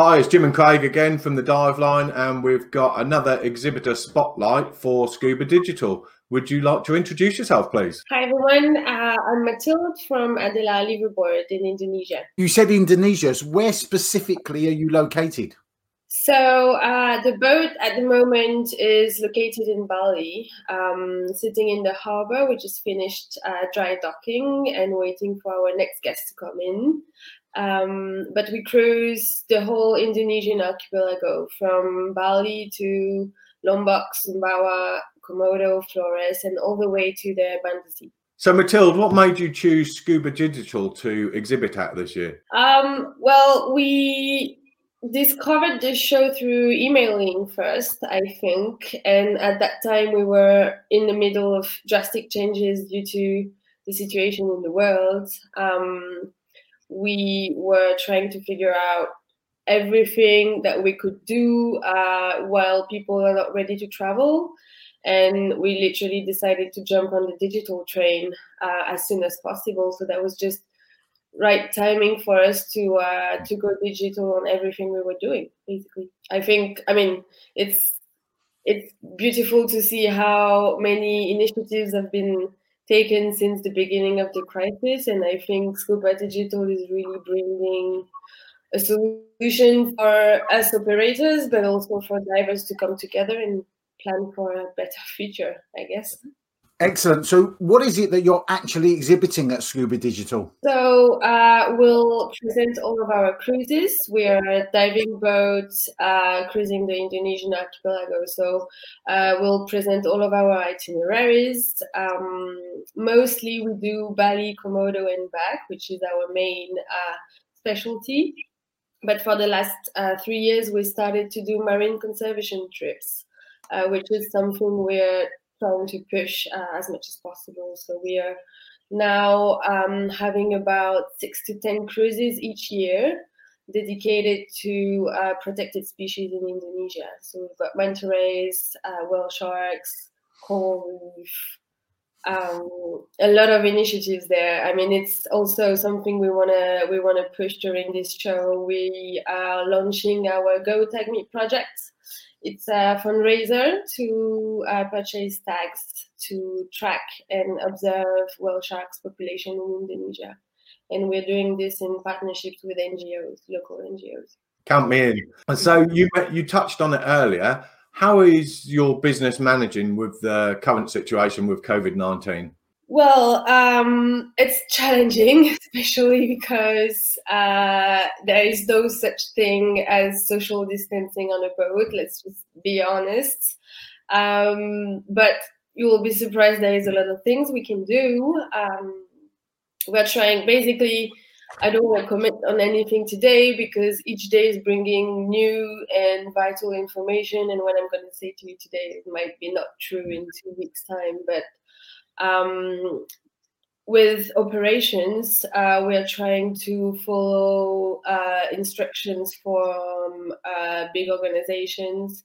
Hi, it's Jim and Craig again from the Dive Line, and we've got another exhibitor spotlight for Scuba Digital. Would you like to introduce yourself, please? Hi, everyone. Uh, I'm Mathilde from Adelaar Liveaboard in Indonesia. You said Indonesia. So where specifically are you located? So uh, the boat at the moment is located in Bali, um, sitting in the harbor. We just finished uh, dry docking and waiting for our next guest to come in. Um, but we cruise the whole Indonesian archipelago from Bali to Lombok, Sumbawa, Komodo, Flores, and all the way to the Banda Sea. So, Mathilde, what made you choose Scuba Digital to exhibit at this year? Um, well, we discovered this show through emailing first, I think. And at that time, we were in the middle of drastic changes due to the situation in the world. Um, we were trying to figure out everything that we could do uh, while people are not ready to travel. And we literally decided to jump on the digital train uh, as soon as possible. So that was just right timing for us to uh, to go digital on everything we were doing. Basically, I think. I mean, it's it's beautiful to see how many initiatives have been taken since the beginning of the crisis, and I think Scuba Digital is really bringing a solution for us operators, but also for divers to come together and plan for a better future, I guess. Excellent. So, what is it that you're actually exhibiting at Scuba Digital? So, uh, we'll present all of our cruises. We are diving boat uh, cruising the Indonesian archipelago. So, uh, we'll present all of our itineraries. Um, mostly, we do Bali, Komodo, and back, which is our main uh, specialty. But for the last uh, three years, we started to do marine conservation trips. Uh, which is something we're trying to push uh, as much as possible. So we are now um, having about six to 10 cruises each year dedicated to uh, protected species in Indonesia. So we've got manta rays, uh, whale sharks, coral reef, um, a lot of initiatives there. I mean, it's also something we wanna we wanna push during this show. We are launching our Go Tag Me project, it's a fundraiser to uh, purchase tags to track and observe whale sharks population in Indonesia. And we're doing this in partnerships with NGOs, local NGOs. Count me in. So you you touched on it earlier. How is your business managing with the current situation with COVID nineteen? Well, um, it's challenging, especially because uh, there is no such thing as social distancing on a boat. Let's just be honest. Um, but you will be surprised there is a lot of things we can do. Um, we're trying basically. I don't want to commit on anything today because each day is bringing new and vital information. And what I'm going to say to you today might be not true in two weeks' time, but um, with operations, uh, we are trying to follow uh, instructions from uh, big organizations.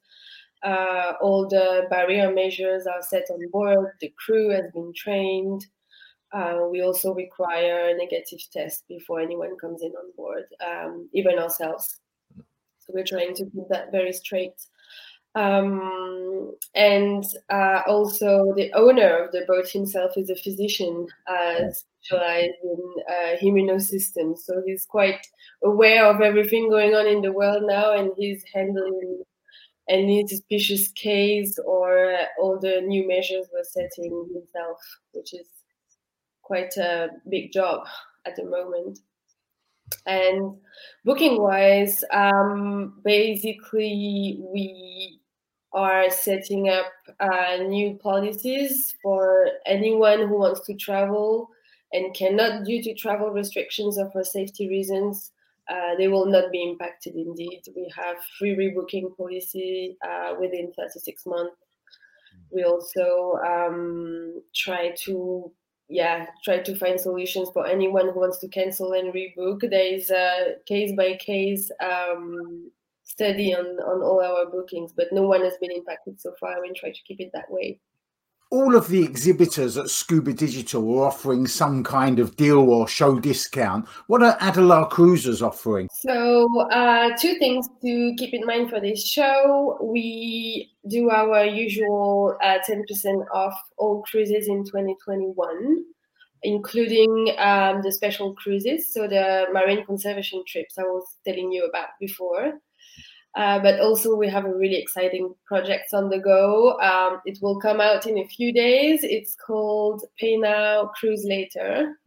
Uh, all the barrier measures are set on board. The crew has been trained. Uh, we also require a negative test before anyone comes in on board, um, even ourselves. So we're trying to keep that very straight. Um, and uh, also, the owner of the boat himself is a physician uh, specialized in uh, immunosystems. So he's quite aware of everything going on in the world now, and he's handling any suspicious case or all the new measures we're setting himself, which is quite a big job at the moment. And booking wise, um, basically, we are setting up uh, new policies for anyone who wants to travel and cannot due to travel restrictions or for safety reasons uh, they will not be impacted indeed. We have free rebooking policy uh, within 36 months. We also um, try to yeah try to find solutions for anyone who wants to cancel and rebook. There is a case by case um, study on, on all our bookings, but no one has been impacted so far. We try to keep it that way. all of the exhibitors at Scuba Digital are offering some kind of deal or show discount. What are Adelaar Cruises offering? So, uh, two things to keep in mind for this show. We do our usual uh, 10% off all cruises in 2021 including um, the special cruises, so the marine conservation trips I was telling you about before. Uh, but also we have a really exciting project on the go. Um, it will come out in a few days. It's called Pay Now, Cruise Later.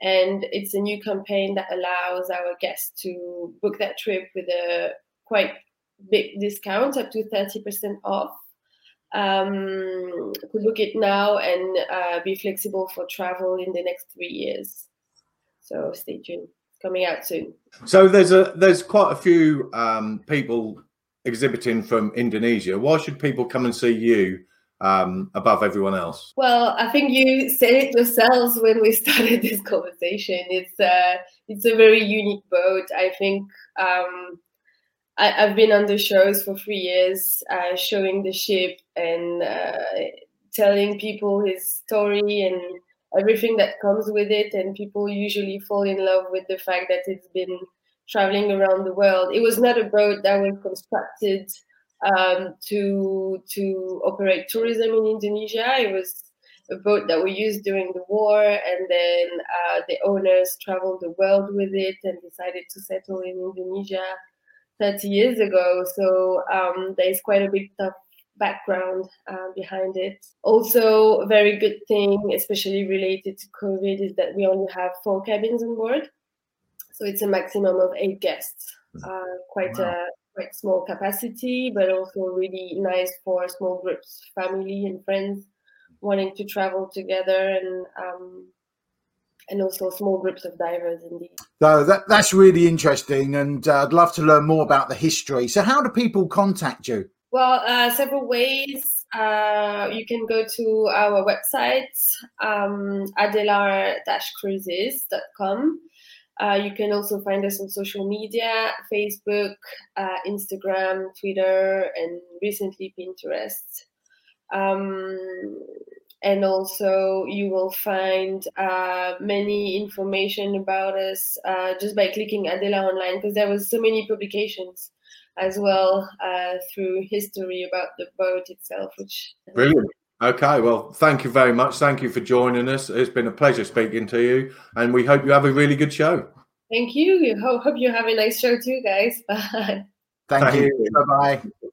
And it's a new campaign that allows our guests to book that trip with a quite big discount, up to 30% off um, could look it now and uh, be flexible for travel in the next three years. So stay tuned. Coming out soon. So there's a there's quite a few um, people exhibiting from Indonesia. Why should people come and see you um, above everyone else? Well, I think you said it yourselves when we started this conversation. It's a it's a very unique boat. I think um, I, have been on the shows for three years, uh, showing the ship and uh, telling people his story and everything that comes with it. And people usually fall in love with the fact that it's been traveling around the world. It was not a boat that was constructed um, to to operate tourism in Indonesia. It was a boat that we used during the war, and then uh, the owners traveled the world with it and decided to settle in Indonesia 30 years ago. So um, there's quite a big tough background uh, behind it. Also, a very good thing, especially related to COVID, is that we only have four cabins on board. So it's a maximum of eight guests. Uh, quite wow. a quite small capacity, but also really nice for small groups, family and friends wanting to travel together and um, and also small groups of divers indeed. So that, that's really interesting, and uh, I'd love to learn more about the history. So, how do people contact you? Well, uh, several ways. Uh, you can go to our website, um, adelaar-cruises.com. Uh, you can also find us on social media Facebook, uh, Instagram, Twitter, and recently Pinterest. Um, and also you will find uh, many information about us uh, just by clicking Adelaar online because there was so many publications as well uh, through history about the boat itself which brilliant. Okay well thank you very much. Thank you for joining us. It's been a pleasure speaking to you and we hope you have a really good show. Thank you. Hope, hope you have a nice show too guys. Bye. Thank, thank you. you. Bye bye